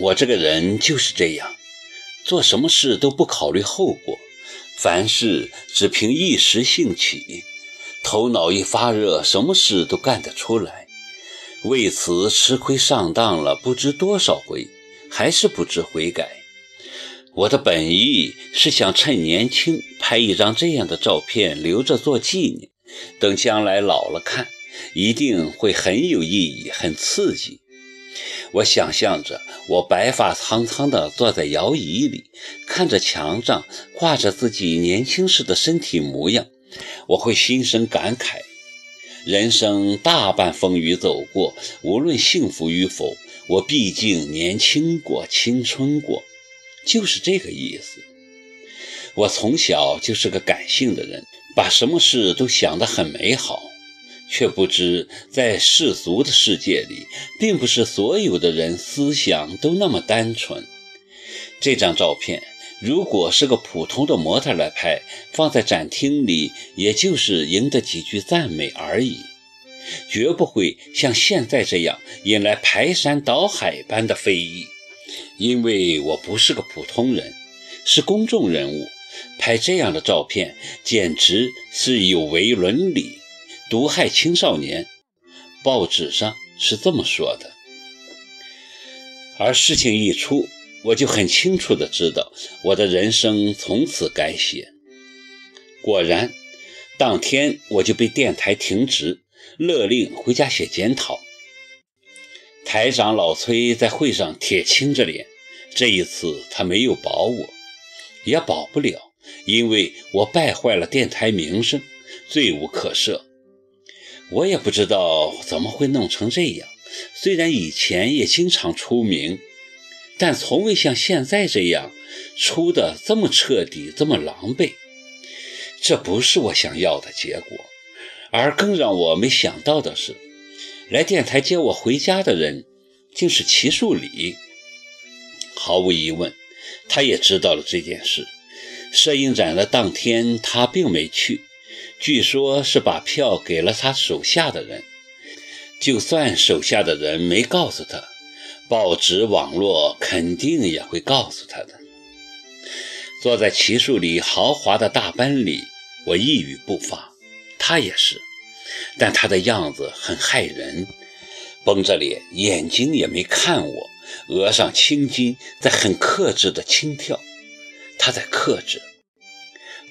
我这个人就是这样，做什么事都不考虑后果，凡事只凭一时兴起，头脑一发热，什么事都干得出来。为此吃亏上当了不知多少回，还是不知悔改。我的本意是想趁年轻拍一张这样的照片留着做纪念，等将来老了看，一定会很有意义、很刺激。我想象着我白发苍苍地坐在摇椅里，看着墙上挂着自己年轻时的身体模样，我会心生感慨。人生大半风雨走过，无论幸福与否，我毕竟年轻过、青春过，就是这个意思。我从小就是个感性的人，把什么事都想得很美好，却不知在世俗的世界里，并不是所有的人思想都那么单纯。这张照片。如果是个普通的模特来拍，放在展厅里，也就是赢得几句赞美而已，绝不会像现在这样引来排山倒海般的非议。因为我不是个普通人，是公众人物，拍这样的照片简直是有违伦理，毒害青少年。报纸上是这么说的，而事情一出。我就很清楚的知道，我的人生从此改写。果然，当天我就被电台停职，勒令回家写检讨。台长老崔在会上铁青着脸，这一次他没有保我，也保不了，因为我败坏了电台名声，罪无可赦。我也不知道怎么会弄成这样，虽然以前也经常出名。但从未像现在这样出的这么彻底，这么狼狈。这不是我想要的结果，而更让我没想到的是，来电台接我回家的人竟是齐树礼。毫无疑问，他也知道了这件事。摄影展的当天，他并没去，据说是把票给了他手下的人。就算手下的人没告诉他。报纸、网络肯定也会告诉他的。坐在齐树里豪华的大奔里，我一语不发，他也是。但他的样子很骇人，绷着脸，眼睛也没看我，额上青筋在很克制的轻跳。他在克制。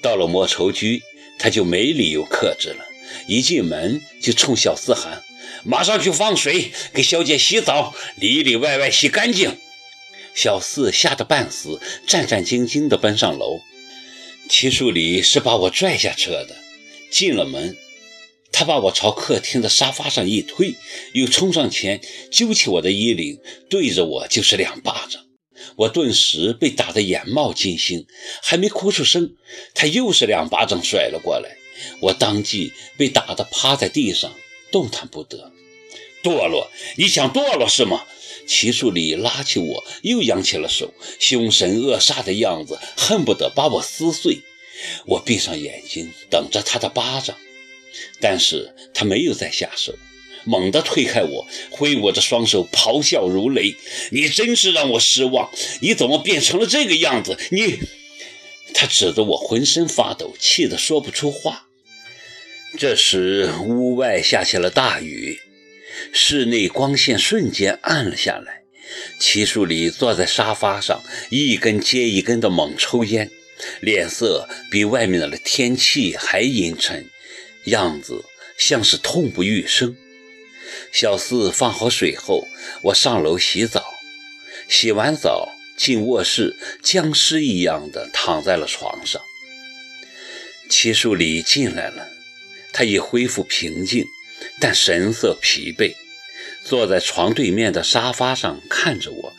到了莫愁居，他就没理由克制了，一进门就冲小四喊。马上去放水，给小姐洗澡，里里外外洗干净。小四吓得半死，战战兢兢地奔上楼。齐树礼是把我拽下车的。进了门，他把我朝客厅的沙发上一推，又冲上前揪起我的衣领，对着我就是两巴掌。我顿时被打得眼冒金星，还没哭出声，他又是两巴掌甩了过来，我当即被打得趴在地上。动弹不得，堕落！你想堕落是吗？齐树礼拉起我，又扬起了手，凶神恶煞的样子，恨不得把我撕碎。我闭上眼睛，等着他的巴掌，但是他没有再下手，猛地推开我，挥舞着双手，咆哮如雷：“你真是让我失望！你怎么变成了这个样子？你……”他指着我，浑身发抖，气得说不出话。这时，屋外下起了大雨，室内光线瞬间暗了下来。齐树礼坐在沙发上，一根接一根的猛抽烟，脸色比外面的天气还阴沉，样子像是痛不欲生。小四放好水后，我上楼洗澡，洗完澡进卧室，僵尸一样的躺在了床上。齐树礼进来了。他已恢复平静，但神色疲惫，坐在床对面的沙发上看着我，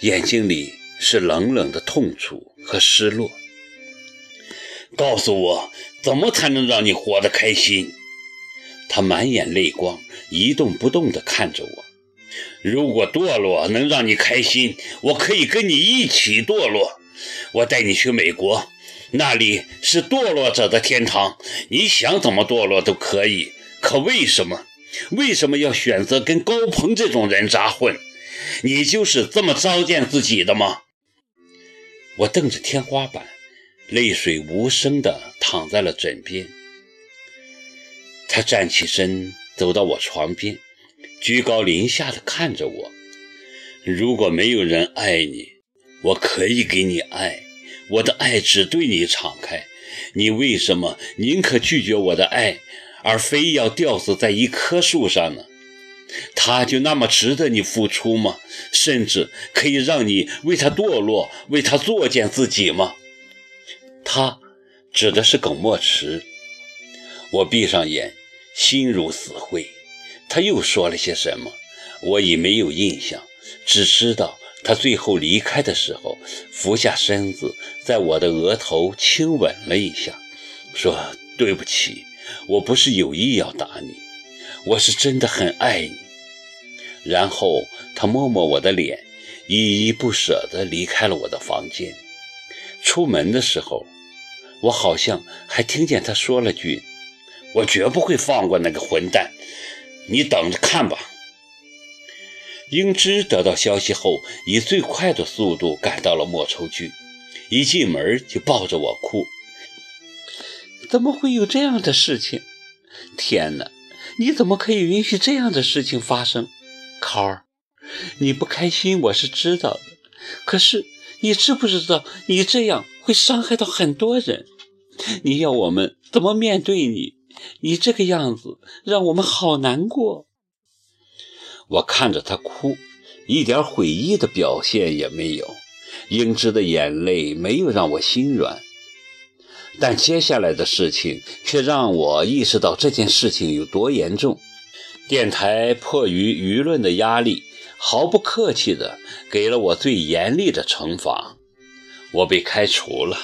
眼睛里是冷冷的痛楚和失落。告诉我，怎么才能让你活得开心？他满眼泪光，一动不动地看着我。如果堕落能让你开心，我可以跟你一起堕落。我带你去美国。那里是堕落者的天堂，你想怎么堕落都可以。可为什么？为什么要选择跟高鹏这种人渣混？你就是这么糟践自己的吗？我瞪着天花板，泪水无声地躺在了枕边。他站起身，走到我床边，居高临下地看着我。如果没有人爱你，我可以给你爱，我的爱只对你敞开。你为什么宁可拒绝我的爱，而非要吊死在一棵树上呢？他就那么值得你付出吗？甚至可以让你为他堕落，为他作践自己吗？他指的是耿墨池。我闭上眼，心如死灰。他又说了些什么？我已没有印象，只知道他最后离开的时候，俯下身子，在我的额头亲吻了一下，说：“对不起，我不是有意要打你，我是真的很爱你。”然后他摸摸我的脸，依依不舍地离开了我的房间。出门的时候，我好像还听见他说了句：“我绝不会放过那个混蛋，你等着看吧。”英芝得到消息后，以最快的速度赶到了莫愁居，一进门就抱着我哭：“怎么会有这样的事情？天哪，你怎么可以允许这样的事情发生？”考儿，你不开心我是知道的，可是你知不知道你这样会伤害到很多人？你要我们怎么面对你？你这个样子让我们好难过。我看着他哭，一点悔意的表现也没有。英芝的眼泪没有让我心软，但接下来的事情却让我意识到这件事情有多严重。电台迫于舆论的压力，毫不客气地给了我最严厉的惩罚，我被开除了。